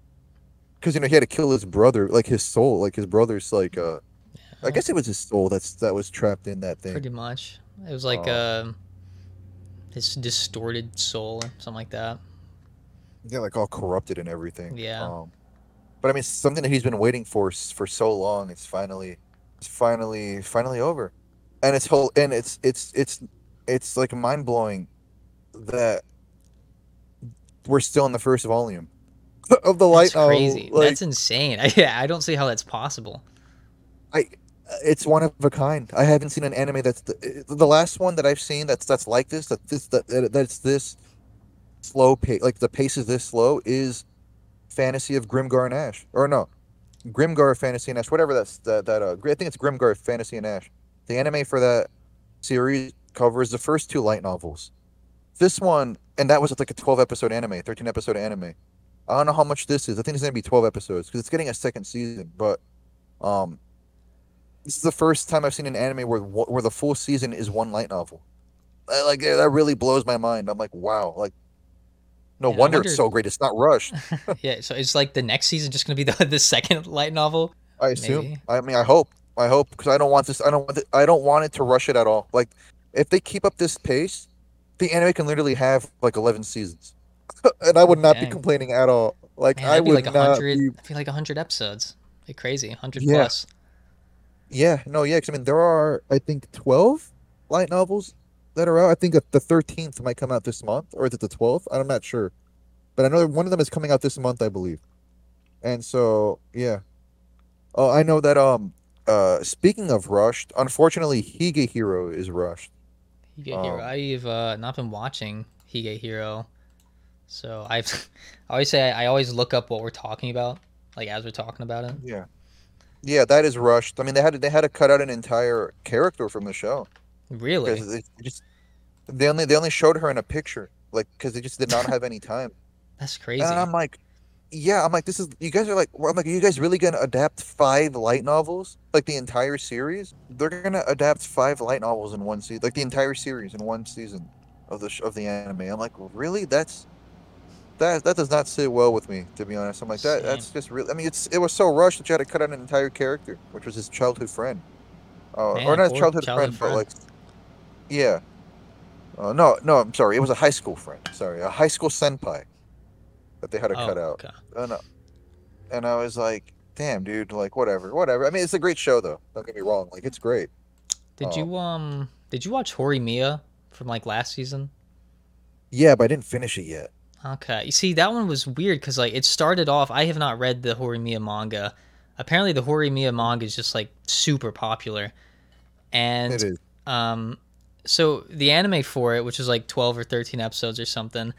[SPEAKER 1] because you know he had to kill his brother, like his soul, like his brother's like uh, I guess it was his soul that's that was trapped in that thing.
[SPEAKER 2] Pretty much. It was like uh, his distorted soul or something like that.
[SPEAKER 1] Yeah, like all corrupted and everything.
[SPEAKER 2] Yeah.
[SPEAKER 1] Um, but I mean, something that he's been waiting for for so long. It's finally, it's finally, finally over, and it's whole, and it's it's it's it's like mind blowing that we're still in the first volume of the light
[SPEAKER 2] That's crazy.
[SPEAKER 1] Like,
[SPEAKER 2] That's insane. I, I don't see how that's possible.
[SPEAKER 1] I, it's one of a kind. I haven't seen an anime that's the, the last one that I've seen that's that's like this. That this that- that's this slow pace. Like the pace is this slow is Fantasy of Grimgar and Ash, or no, Grimgar Fantasy and Ash. Whatever that's that that uh, I think it's Grimgar Fantasy and Ash. The anime for that series covers the first two light novels. This one, and that was like a twelve episode anime, thirteen episode anime. I don't know how much this is. I think it's gonna be twelve episodes because it's getting a second season. But um, this is the first time I've seen an anime where where the full season is one light novel. I- Like that really blows my mind. I'm like, wow. Like, no wonder it's so great. It's not rushed.
[SPEAKER 2] yeah, so it's like the next season just gonna be the the second light novel.
[SPEAKER 1] I assume.
[SPEAKER 2] Maybe.
[SPEAKER 1] I mean, I hope. I hope because I don't want this. I don't want. It, I don't want it to rush it at all. Like, if they keep up this pace, the anime can literally have like 11 seasons, and I would not be complaining at all. Like,
[SPEAKER 2] Man,
[SPEAKER 1] I
[SPEAKER 2] that'd like
[SPEAKER 1] not be.
[SPEAKER 2] I feel like hundred episodes. Like crazy, hundred
[SPEAKER 1] Yeah.
[SPEAKER 2] plus.
[SPEAKER 1] Yeah, no, yeah. 'cause I mean, there are I think 12 light novels that are out. I think the 13th might come out this month, or is it the 12th? I'm not sure, but I know one of them is coming out this month, I believe. And so, yeah. Oh, I know that. Um. Uh. Speaking of rushed, unfortunately, Higehiro is rushed.
[SPEAKER 2] Higehiro.
[SPEAKER 1] Um,
[SPEAKER 2] I've uh, not been watching Higehiro, so I've. I always say I, I always look up what we're talking about, like as we're talking about it.
[SPEAKER 1] Yeah. Yeah, that is rushed. I mean, they had to, they had to cut out an entire character from the show
[SPEAKER 2] Really?
[SPEAKER 1] because they just they only they only showed her in a picture, like because they just did not have any time.
[SPEAKER 2] That's crazy.
[SPEAKER 1] And I'm like, yeah, I'm like, this is you guys are like, I'm like, are you guys really gonna adapt five light novels, like the entire series? They're gonna adapt five light novels in one season, like the entire series in one season of the sh- of the anime. I'm like, really? That's that that does not sit well with me, to be honest. I'm like, that
[SPEAKER 2] Same.
[SPEAKER 1] that's just really. I mean, it's it was so rushed that you had to cut out an entire character, which was his childhood friend, uh,
[SPEAKER 2] Man,
[SPEAKER 1] or not his childhood,
[SPEAKER 2] childhood
[SPEAKER 1] friend,
[SPEAKER 2] friend.
[SPEAKER 1] but like, yeah. Uh, no, no, I'm sorry. It was a high school friend. Sorry, a high school senpai that they had to
[SPEAKER 2] oh,
[SPEAKER 1] cut out.
[SPEAKER 2] okay.
[SPEAKER 1] And, uh, and I was like, damn, dude, like whatever, whatever. I mean, it's a great show though. Don't get me wrong, like it's great.
[SPEAKER 2] Did
[SPEAKER 1] Oh.
[SPEAKER 2] you um? Did you watch Horimiya from like last season?
[SPEAKER 1] Yeah, but I didn't finish it yet.
[SPEAKER 2] Okay. You see, that one was weird because like it started off. I have not read the Horimiya manga. Apparently, the Horimiya manga is just like super popular, and
[SPEAKER 1] It is.
[SPEAKER 2] um, so the anime for it, which is like twelve or thirteen episodes or something,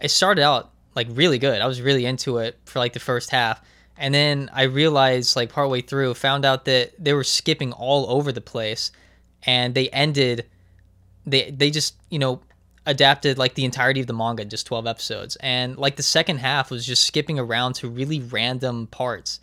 [SPEAKER 2] it started out like really good. I was really into it for like the first half, and then I realized like partway through, found out that they were skipping all over the place, and they ended. They they just you know adapted like the entirety of the manga just 12 episodes. And like the second half was just skipping around to really random parts.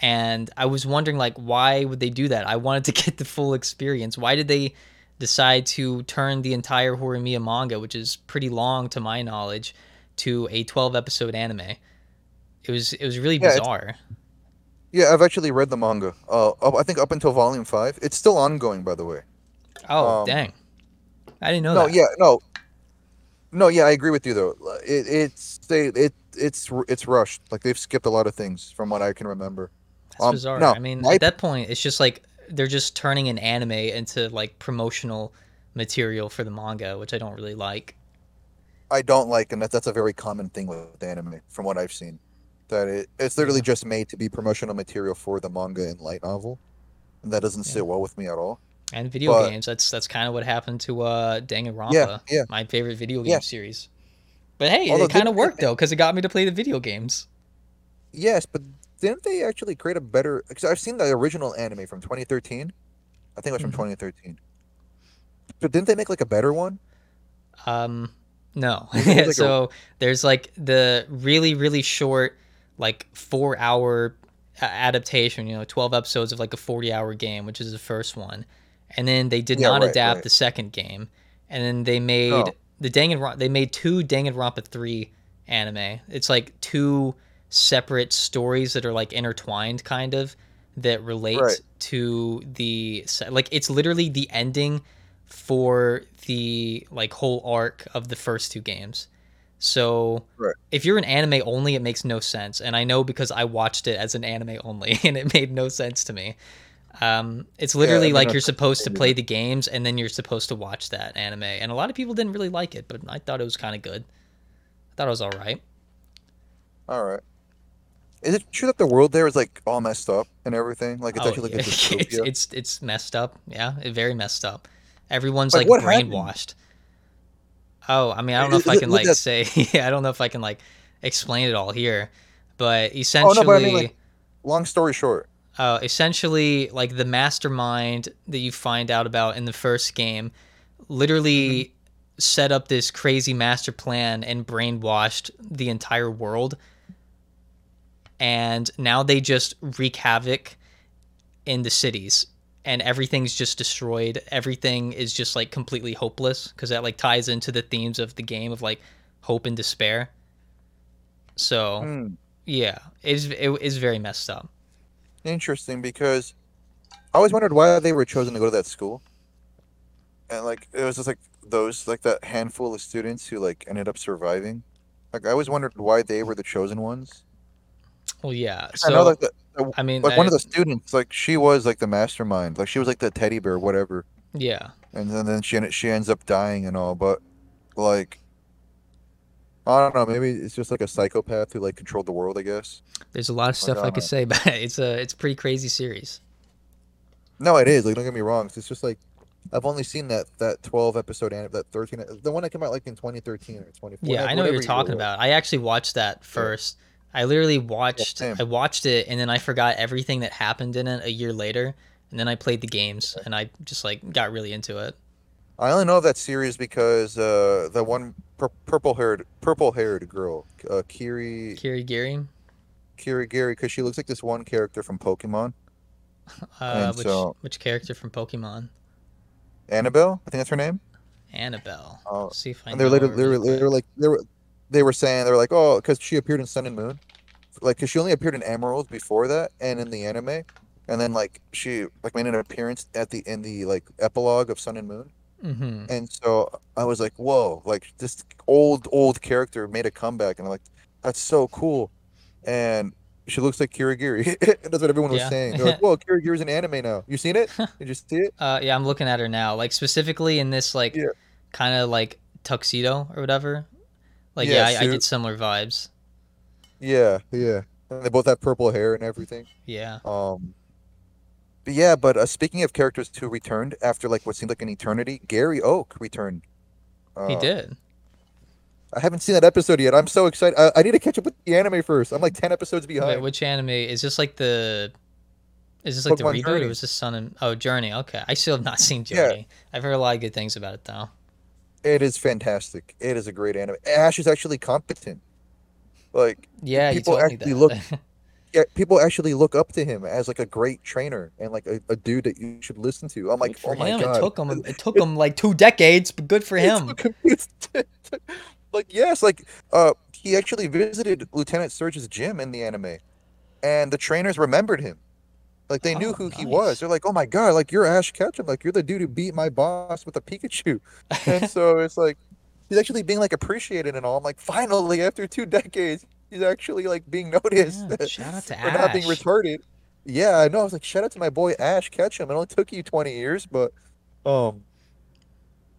[SPEAKER 2] And i was wondering like why would they do that? I wanted to get the full experience. Why did they decide to turn the entire horimiya manga which is pretty long to my knowledge to a 12 episode anime it was it was really
[SPEAKER 1] Yeah,
[SPEAKER 2] bizarre
[SPEAKER 1] Yeah, I've actually read the manga. Uh, I think up until volume five. It's still ongoing, by the way.
[SPEAKER 2] oh
[SPEAKER 1] um,
[SPEAKER 2] dang i didn't know
[SPEAKER 1] No,
[SPEAKER 2] that
[SPEAKER 1] yeah, no, no, yeah, I agree with you though. It, it's they, it, it's it's rushed. Like they've skipped a lot of things from what I can remember.
[SPEAKER 2] That's
[SPEAKER 1] Um,
[SPEAKER 2] bizarre.
[SPEAKER 1] no,
[SPEAKER 2] I mean,
[SPEAKER 1] my-
[SPEAKER 2] at that point, it's just like they're just turning an anime into like promotional material for the manga, which I don't really like.
[SPEAKER 1] I don't like, and that, that's a very common thing with anime, from what I've seen. That it, it's literally just made to be promotional material for the manga and light novel, and that doesn't
[SPEAKER 2] Yeah.
[SPEAKER 1] sit well with me at all.
[SPEAKER 2] And video
[SPEAKER 1] But-
[SPEAKER 2] games, that's that's kind of what happened to uh, Danganronpa,
[SPEAKER 1] Yeah, yeah.
[SPEAKER 2] my favorite video game
[SPEAKER 1] Yeah.
[SPEAKER 2] series. But hey,
[SPEAKER 1] Although
[SPEAKER 2] it kind of worked though, because it got me to play the video games.
[SPEAKER 1] Yes, but didn't they actually create a better? Because I've seen the original anime from 2013. I think it was from
[SPEAKER 2] Mhm.
[SPEAKER 1] 2013. But didn't they make like a better one?
[SPEAKER 2] Um, no.
[SPEAKER 1] Like a-
[SPEAKER 2] so there's like the really really short, like four hour adaptation. You know, twelve episodes of like a forty hour game, which is the first one, and then they did
[SPEAKER 1] Yeah,
[SPEAKER 2] not
[SPEAKER 1] right,
[SPEAKER 2] adapt
[SPEAKER 1] right.
[SPEAKER 2] the second game, and then they made
[SPEAKER 1] Oh.
[SPEAKER 2] the Danganronpa. They made two Danganronpa three anime. It's like two separate stories that are like intertwined, kind of that relate
[SPEAKER 1] Right.
[SPEAKER 2] to the like. It's literally the ending for the like whole arc of the first two games. So
[SPEAKER 1] Right.
[SPEAKER 2] if you're an anime only, it makes no sense. And I know because I watched it as an anime only, and it made no sense to me. Um, it's literally
[SPEAKER 1] mean,
[SPEAKER 2] like you're supposed to play the games, and then you're supposed to watch that anime. And a lot of people didn't really like it, but I thought it was kind of good. I thought it was all right.
[SPEAKER 1] All right. Is it true that the world there is like all messed up and everything? Like it's
[SPEAKER 2] Oh,
[SPEAKER 1] actually like
[SPEAKER 2] yeah. it's,
[SPEAKER 1] dystopia?
[SPEAKER 2] it's it's messed up. Yeah, it, very messed up. Everyone's
[SPEAKER 1] Like,
[SPEAKER 2] like,
[SPEAKER 1] what happened?
[SPEAKER 2] brainwashed. Oh, I mean, I don't know if I can like say. I don't know if I can like explain it all here, but
[SPEAKER 1] Oh
[SPEAKER 2] essentially.
[SPEAKER 1] no, but I mean like long story short.
[SPEAKER 2] uh, essentially like the mastermind that you find out about in the first game literally set up this crazy master plan and brainwashed the entire world and now they just wreak havoc in the cities and everything's just destroyed everything is just like completely hopeless because that like ties into the themes of the game of like hope and despair so
[SPEAKER 1] Hmm.
[SPEAKER 2] yeah it's it is very messed up
[SPEAKER 1] Interesting because I always wondered why they were chosen to go to that school. And like it was just like those like that handful of students who like ended up surviving. Like I always wondered why they were the chosen ones.
[SPEAKER 2] well yeah
[SPEAKER 1] 'Cause I know
[SPEAKER 2] so
[SPEAKER 1] the-
[SPEAKER 2] I mean,
[SPEAKER 1] like one of the students like she was like the mastermind. Like she was like the teddy bear whatever.
[SPEAKER 2] yeah,
[SPEAKER 1] And then, then she she ends up dying and all, but like I don't know, maybe it's just like a psychopath who like controlled the world, I guess.
[SPEAKER 2] there's a lot of stuff I
[SPEAKER 1] uh,
[SPEAKER 2] could say, but it's a it's a pretty crazy series.
[SPEAKER 1] No, it is. Like, don't get me wrong. It's just like I've only seen that that twelve episode and that thirteen, the one that came out like in twenty thirteen or twenty four.
[SPEAKER 2] Yeah, I know what you're talking about. I actually watched that first. I literally watched
[SPEAKER 1] same.
[SPEAKER 2] I watched it and then I forgot everything that happened in it a year later, and then I played the games and I just like got really into it.
[SPEAKER 1] I only know of that series because uh, the one pur- purple haired purple haired girl, uh, Kiri
[SPEAKER 2] Kiri Giri,
[SPEAKER 1] Kiri Gary, because she looks like this one character from Pokemon,
[SPEAKER 2] uh, which
[SPEAKER 1] so-
[SPEAKER 2] which character from Pokemon?
[SPEAKER 1] Anabel. I think that's her name.
[SPEAKER 2] Anabel.
[SPEAKER 1] Oh,
[SPEAKER 2] see if I
[SPEAKER 1] and they're
[SPEAKER 2] know
[SPEAKER 1] later
[SPEAKER 2] her
[SPEAKER 1] they were,
[SPEAKER 2] really
[SPEAKER 1] they
[SPEAKER 2] quick.
[SPEAKER 1] like they were they were saying they were like oh because she appeared in Sun and Moon, like because she only appeared in Emerald before that and in the anime, and then like she like made an appearance at the in the like epilogue of Sun and Moon.
[SPEAKER 2] Mhm.
[SPEAKER 1] And so I was like, whoa, like this old, old character made a comeback. And I'm like, that's so cool. And she looks like Kirigiri. That's what everyone was
[SPEAKER 2] Yeah.
[SPEAKER 1] saying. They're like, whoa, Kirigiri's an anime now. You seen it? Did you see it?
[SPEAKER 2] Uh, yeah, I'm looking at her now. Like specifically in this like
[SPEAKER 1] Yeah.
[SPEAKER 2] kind of like tuxedo or whatever. Like
[SPEAKER 1] Yeah,
[SPEAKER 2] yeah, I, I
[SPEAKER 1] suit.
[SPEAKER 2] get similar vibes.
[SPEAKER 1] Yeah, yeah. And they both have purple hair and everything.
[SPEAKER 2] Yeah.
[SPEAKER 1] Um, but yeah, but uh, speaking of characters who returned after like what seemed like an eternity, Gary Oak returned. Uh,
[SPEAKER 2] He did.
[SPEAKER 1] I haven't seen that episode yet. I'm so excited. I, I need to catch up with the anime first. I'm like 10 episodes
[SPEAKER 2] Wait,
[SPEAKER 1] behind.
[SPEAKER 2] which anime is this? Like the is this like the
[SPEAKER 1] Pokemon
[SPEAKER 2] reboot
[SPEAKER 1] Journey.
[SPEAKER 2] or was this Sun and Oh Journey? Okay, I still have not seen
[SPEAKER 1] Yeah.
[SPEAKER 2] Journey. I've heard a lot of good things about it though.
[SPEAKER 1] It is fantastic. It is a great anime. Ash is actually competent. Like,
[SPEAKER 2] Yeah,
[SPEAKER 1] People actually look- yeah, people actually look up to him as like a great trainer and like a, a dude that you should listen to. I'm like, oh my
[SPEAKER 2] him.
[SPEAKER 1] god.
[SPEAKER 2] It took him. It took him like two decades, but good for him.
[SPEAKER 1] like yes, like uh, he actually visited Lieutenant Surge's gym in the anime, and the trainers remembered him. Like they knew
[SPEAKER 2] Oh,
[SPEAKER 1] who he was. They're like, oh my god, like you're Ash Ketchum. Like you're the dude who beat my boss with a Pikachu. and so it's like he's actually being like appreciated and all. I'm like, finally, after two decades, he's actually like being noticed
[SPEAKER 2] Yeah, shout out to
[SPEAKER 1] for not being
[SPEAKER 2] Ash.
[SPEAKER 1] retarded. Yeah, I know. I was like, shout out to my boy Ash Ketchum. It only took you 20 years, but um,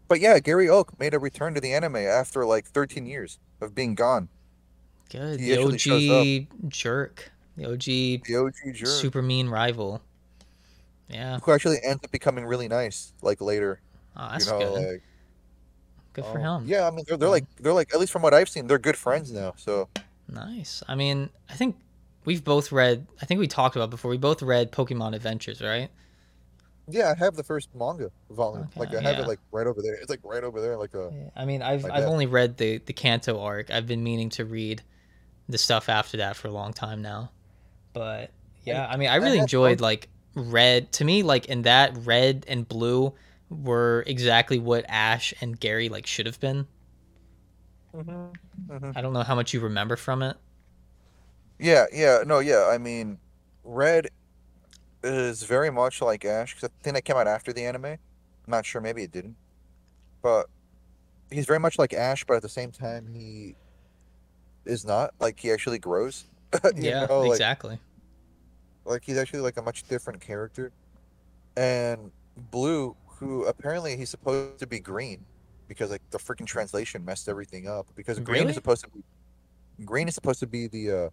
[SPEAKER 1] but yeah, Gary Oak made a return to the anime after like 13 years of being gone.
[SPEAKER 2] Good.
[SPEAKER 1] He
[SPEAKER 2] The OG jerk. The OG
[SPEAKER 1] The OG jerk,
[SPEAKER 2] super mean rival. Yeah.
[SPEAKER 1] who actually ends up becoming really nice, like later.
[SPEAKER 2] Oh, that's
[SPEAKER 1] you know,
[SPEAKER 2] good.
[SPEAKER 1] like
[SPEAKER 2] good for
[SPEAKER 1] um,
[SPEAKER 2] him.
[SPEAKER 1] Yeah, I mean, they're, they're like they're like at least from what I've seen, they're good friends now. So
[SPEAKER 2] Nice. I mean, I think we've both read. I think we talked about before. We both read Pokemon Adventures, right?
[SPEAKER 1] yeah, I have the first manga volume. like I have
[SPEAKER 2] yeah.
[SPEAKER 1] it like right over there. It's like right over there, like a
[SPEAKER 2] Yeah, I mean, I've I've only read the the Kanto arc. I've been meaning to read the stuff after that for a long time now. But yeah, I mean, I really enjoyed like red. To me, like in that red and blue were exactly what Ash and Gary like should have been.
[SPEAKER 1] Mm-hmm.
[SPEAKER 2] I don't know how much you remember from it.
[SPEAKER 1] Yeah, yeah, no, yeah. I mean, Red is very much like Ash because I think that came out after the anime. I'm not sure, maybe it didn't, but he's very much like Ash, but at the same time, he is not like he actually grows.
[SPEAKER 2] Yeah,
[SPEAKER 1] know, like
[SPEAKER 2] exactly.
[SPEAKER 1] like he's actually like a much different character. And Blue, who apparently he's supposed to be green, because like the freaking translation messed everything up. Because green
[SPEAKER 2] Really?
[SPEAKER 1] is supposed to be green is supposed to be the uh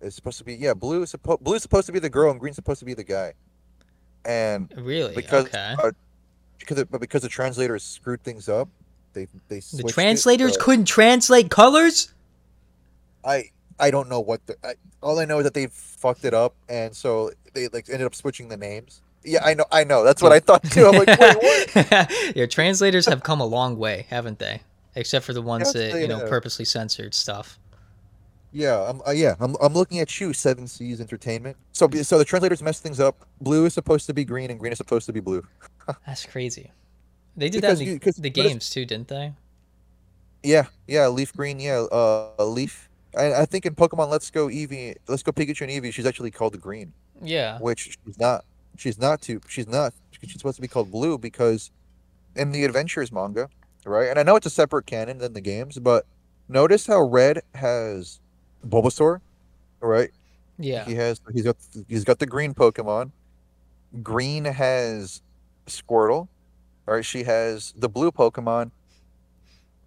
[SPEAKER 1] is supposed to be yeah blue is supposed blue is supposed to be the girl and green's supposed to be the guy. And
[SPEAKER 2] Really?
[SPEAKER 1] because
[SPEAKER 2] okay.
[SPEAKER 1] uh, because it, but because the translators screwed things up, they they
[SPEAKER 2] The
[SPEAKER 1] switched it,
[SPEAKER 2] translators couldn't translate colors?
[SPEAKER 1] I I don't know what the I, all I know is that they fucked it up and so they like ended up switching the names. Yeah, I know I know. That's what I thought too. I'm like, wait, what?
[SPEAKER 2] Your translators have come a long way, haven't they? Except for the ones
[SPEAKER 1] Yes,
[SPEAKER 2] that, you know,
[SPEAKER 1] have.
[SPEAKER 2] purposely censored stuff.
[SPEAKER 1] Yeah, I'm uh, yeah, I'm I'm looking at you, Seven Seas Entertainment. So so the translators messed things up. Blue is supposed to be green and green is supposed to be blue.
[SPEAKER 2] That's crazy. They did
[SPEAKER 1] Because
[SPEAKER 2] that in
[SPEAKER 1] you-
[SPEAKER 2] the games too, didn't they?
[SPEAKER 1] Yeah, yeah, leaf green, yeah, uh leaf. I, I think in Pokemon Let's Go Eevee, Let's Go Pikachu and Eevee, she's actually called green,
[SPEAKER 2] Yeah.
[SPEAKER 1] which she's not. She's not to. She's not. She's supposed to be called blue because in the Adventures manga, right? And I know it's a separate canon than the games, but notice how Red has Bulbasaur, right?
[SPEAKER 2] Yeah.
[SPEAKER 1] He has he's got he's got the green Pokemon. Green has Squirtle. Right, she has the blue Pokemon.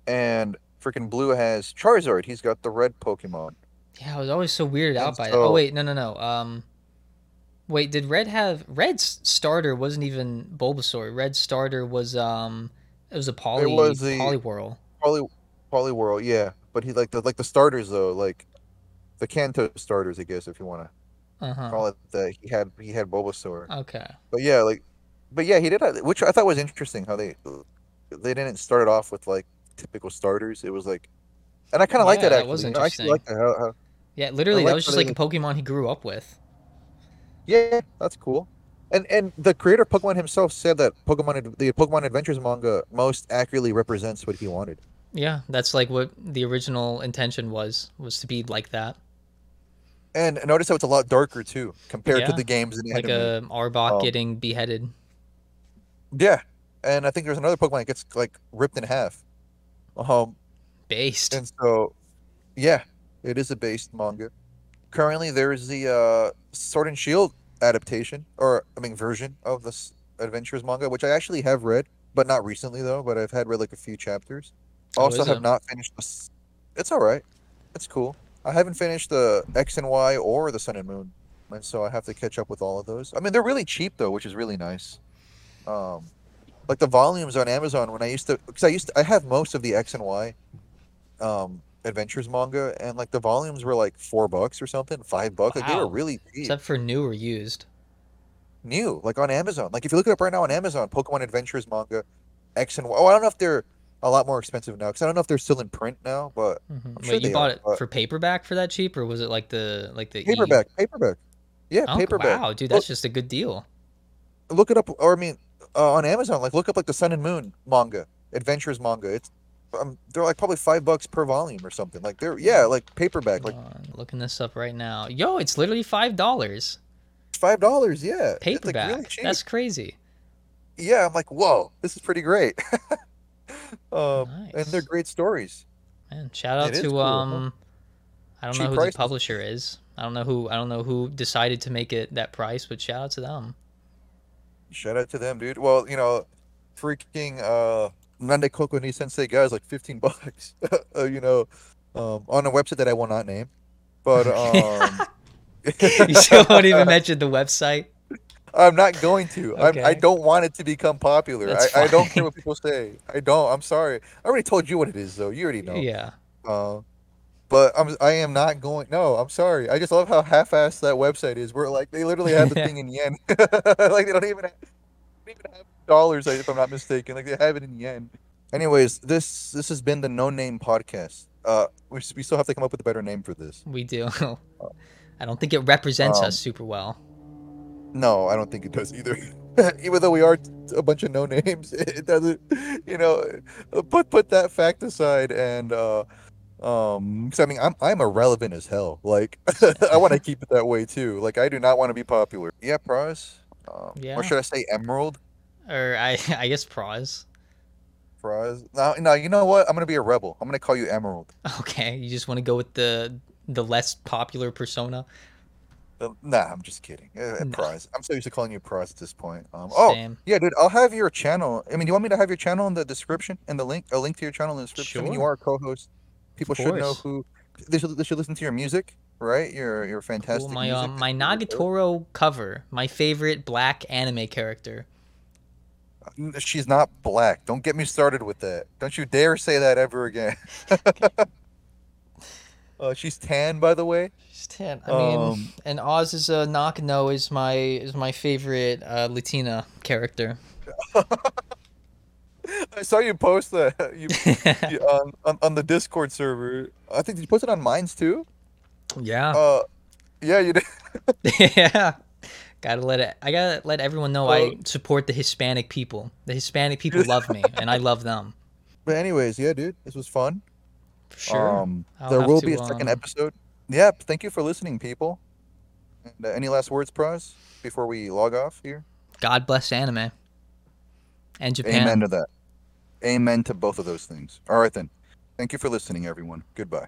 [SPEAKER 1] And freaking blue has Charizard. He's got the red Pokemon.
[SPEAKER 2] Yeah, I was always so weirded out by that. Oh wait, no, no, no. Um, wait, did Red have Red's starter? Wasn't even Bulbasaur. Red's starter was um, it was a poly
[SPEAKER 1] was the-
[SPEAKER 2] Poliwhirl.
[SPEAKER 1] Poly Poliwhirl, yeah. But he like the like the starters though, like the Kanto starters, I guess, if you want to
[SPEAKER 2] Uh huh.
[SPEAKER 1] call it that. He had he had Bulbasaur.
[SPEAKER 2] Okay.
[SPEAKER 1] But yeah, like, but yeah, he did, which I thought was interesting how they they didn't start it off with like typical starters. It was like, and I kind of like
[SPEAKER 2] Yeah,
[SPEAKER 1] that
[SPEAKER 2] that
[SPEAKER 1] actually.
[SPEAKER 2] was
[SPEAKER 1] you know, I actually like that. How, how,
[SPEAKER 2] Yeah, literally,
[SPEAKER 1] like
[SPEAKER 2] that was just like a Pokemon he grew up with.
[SPEAKER 1] yeah, that's cool. And and the creator of Pokemon himself said that Pokemon the Pokemon Adventures manga most accurately represents what he wanted.
[SPEAKER 2] Yeah, that's like what the original intention was was to be like that,
[SPEAKER 1] And notice how it's a lot darker too compared to the games in the
[SPEAKER 2] like
[SPEAKER 1] anime.
[SPEAKER 2] a Arbok
[SPEAKER 1] Um,
[SPEAKER 2] getting beheaded.
[SPEAKER 1] Yeah, and I think there's another Pokemon that gets like ripped in half. Um,
[SPEAKER 2] Based.
[SPEAKER 1] and so, yeah, it is a based manga. Currently, there's the uh, Sword and Shield adaptation, or I mean version of this Adventures manga, which I actually have read, but not recently though. But I've had read like a few chapters.
[SPEAKER 2] How
[SPEAKER 1] Also, have
[SPEAKER 2] it?
[SPEAKER 1] not finished this. It's all right. It's cool. I haven't finished the X and Y or the Sun and Moon, and so I have to catch up with all of those. I mean, they're really cheap though, which is really nice. Um, like the volumes on Amazon when I used to, because I used to, I have most of the X and Y, um, adventures manga, and like the volumes were like four bucks or something, five bucks. Like they were really cheap,
[SPEAKER 2] Except for new or used.
[SPEAKER 1] new, like on Amazon. Like if you look it up right now on Amazon, Pokemon Adventures manga, X and Y. Oh, I don't know if they're a lot more expensive now, because I don't know if they're still in print now, but
[SPEAKER 2] hmm
[SPEAKER 1] I'm
[SPEAKER 2] Wait,
[SPEAKER 1] sure
[SPEAKER 2] you
[SPEAKER 1] they
[SPEAKER 2] bought
[SPEAKER 1] are,
[SPEAKER 2] it
[SPEAKER 1] but-
[SPEAKER 2] for paperback for that cheap, or was it like the like the E-
[SPEAKER 1] paperback, paperback. Yeah,
[SPEAKER 2] Oh,
[SPEAKER 1] paperback.
[SPEAKER 2] wow, dude,
[SPEAKER 1] Look-
[SPEAKER 2] that's just a good deal.
[SPEAKER 1] look it up or i mean uh, on amazon like look up like the sun and moon manga adventures manga it's um, they're like probably five bucks per volume or something like they're yeah like paperback like
[SPEAKER 2] on, looking this up right now. Yo, it's literally five dollars.
[SPEAKER 1] five dollars yeah it's like
[SPEAKER 2] Paperback.
[SPEAKER 1] really
[SPEAKER 2] That's crazy.
[SPEAKER 1] yeah i'm like whoa this is pretty great um and they're great stories
[SPEAKER 2] Man, shout out
[SPEAKER 1] It
[SPEAKER 2] to
[SPEAKER 1] cool, huh?
[SPEAKER 2] um I don't
[SPEAKER 1] Cheap
[SPEAKER 2] know who
[SPEAKER 1] prices.
[SPEAKER 2] the publisher is. I don't know who I don't know who decided to make it that price, but shout out to them.
[SPEAKER 1] Shout out to them dude well you know freaking uh nande koko ni sensei guys like 15 bucks uh, you know um on a website that i will not name but um
[SPEAKER 2] you still won't even mention the website.
[SPEAKER 1] I'm not going to. I'm, I don't want it to become popular. I, I don't care what people say. I don't. I'm sorry. I already told you what it is, though. You already know.
[SPEAKER 2] Yeah.
[SPEAKER 1] Uh, but I'm. I am not going. No, I'm sorry. I just love how half-assed that website is. Where like they literally have the thing in yen. like they don't even have, they don't even have dollars, if I'm not mistaken. Like they have it in yen. Anyways, this this has been the No Name Podcast. Uh, we, we still have to come up with a better name for this.
[SPEAKER 2] We do. I don't think it represents
[SPEAKER 1] Um,
[SPEAKER 2] us super well.
[SPEAKER 1] No, I don't think it does either. Even though we are a bunch of no names, it doesn't. You know, uh, put put that fact aside, and uh, Um, 'cause I mean, I'm I'm irrelevant as hell. Like, I want to keep it that way too. Like, I do not want to be popular. Yeah, prize. Um,
[SPEAKER 2] Yeah.
[SPEAKER 1] Or should I say emerald
[SPEAKER 2] Or I I guess Praz.
[SPEAKER 1] prize? No, no. You know what? I'm gonna be a rebel. I'm gonna call you emerald.
[SPEAKER 2] Okay, you just want to go with the the less popular persona.
[SPEAKER 1] Uh, Nah, I'm just kidding. Uh,
[SPEAKER 2] No.
[SPEAKER 1] prize. I'm so used to calling you prize at this point. Um, oh,
[SPEAKER 2] Same.
[SPEAKER 1] yeah, dude. I'll have your channel. I mean, do you want me to have your channel in the description and the link, a link to your channel in the description. I mean, you are a co-host. People should know who. They should, they should listen to your music, right? Your your fantastic
[SPEAKER 2] Cool. My
[SPEAKER 1] music.
[SPEAKER 2] um my. Nagatoro cover, my favorite black anime character.
[SPEAKER 1] She's not black. Don't get me started with that. Don't you dare say that ever again. uh, she's tan, by the way.
[SPEAKER 2] She's tan. I mean,
[SPEAKER 1] Um,
[SPEAKER 2] and Oz is a uh, Nakano is my is my favorite uh, Latina character.
[SPEAKER 1] I saw you post that you, you on, on on the Discord server. I think did you post it on Mines too.
[SPEAKER 2] yeah,
[SPEAKER 1] Uh, yeah, you did.
[SPEAKER 2] yeah. Gotta let it. I gotta let everyone know I
[SPEAKER 1] Uh,
[SPEAKER 2] support the Hispanic people. The Hispanic people love me, and I love them.
[SPEAKER 1] But anyways, yeah, dude, this was fun.
[SPEAKER 2] For sure.
[SPEAKER 1] Um, there will
[SPEAKER 2] to,
[SPEAKER 1] be a second
[SPEAKER 2] um,
[SPEAKER 1] episode. Yep. Thank you for listening, people. And uh, any last words, Pros, before we log off here?
[SPEAKER 2] God bless anime. And Japan.
[SPEAKER 1] Amen to that. Amen to both of those things. All right then. Thank you for listening, everyone. Goodbye.